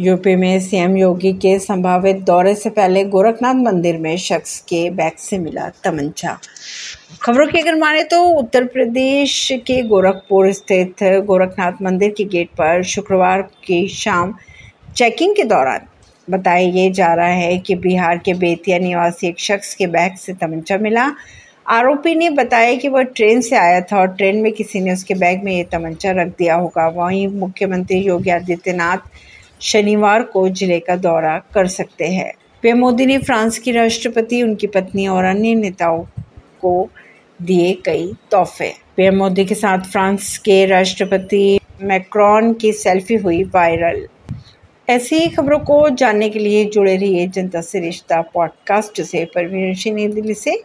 UP में CM योगी के संभावित दौरे से पहले गोरखनाथ मंदिर में शख्स के बैग से मिला तमंचा। खबरों की अगर माने तो उत्तर प्रदेश के गोरखपुर स्थित गोरखनाथ मंदिर के गेट पर शुक्रवार की शाम चेकिंग के दौरान बताया ये जा रहा है कि बिहार के बेतिया निवासी एक शख्स के बैग से तमंचा मिला। आरोपी ने बताया कि वह ट्रेन से आया था और ट्रेन में किसी ने उसके बैग में ये तमंचा रख दिया होगा। वहीं मुख्यमंत्री योगी आदित्यनाथ शनिवार को ज़िले का दौरा कर सकते हैं। पीएम मोदी ने फ्रांस की राष्ट्रपति, उनकी पत्नी और अन्य नेताओं को दिए कई तोहफे। पीएम मोदी के साथ फ्रांस के राष्ट्रपति मैक्रॉन की सेल्फी हुई वायरल। ऐसी ही खबरों को जानने के लिए जुड़े रहिए जनता से रिश्ता पॉडकास्ट से। परवीन नई दिल्ली से।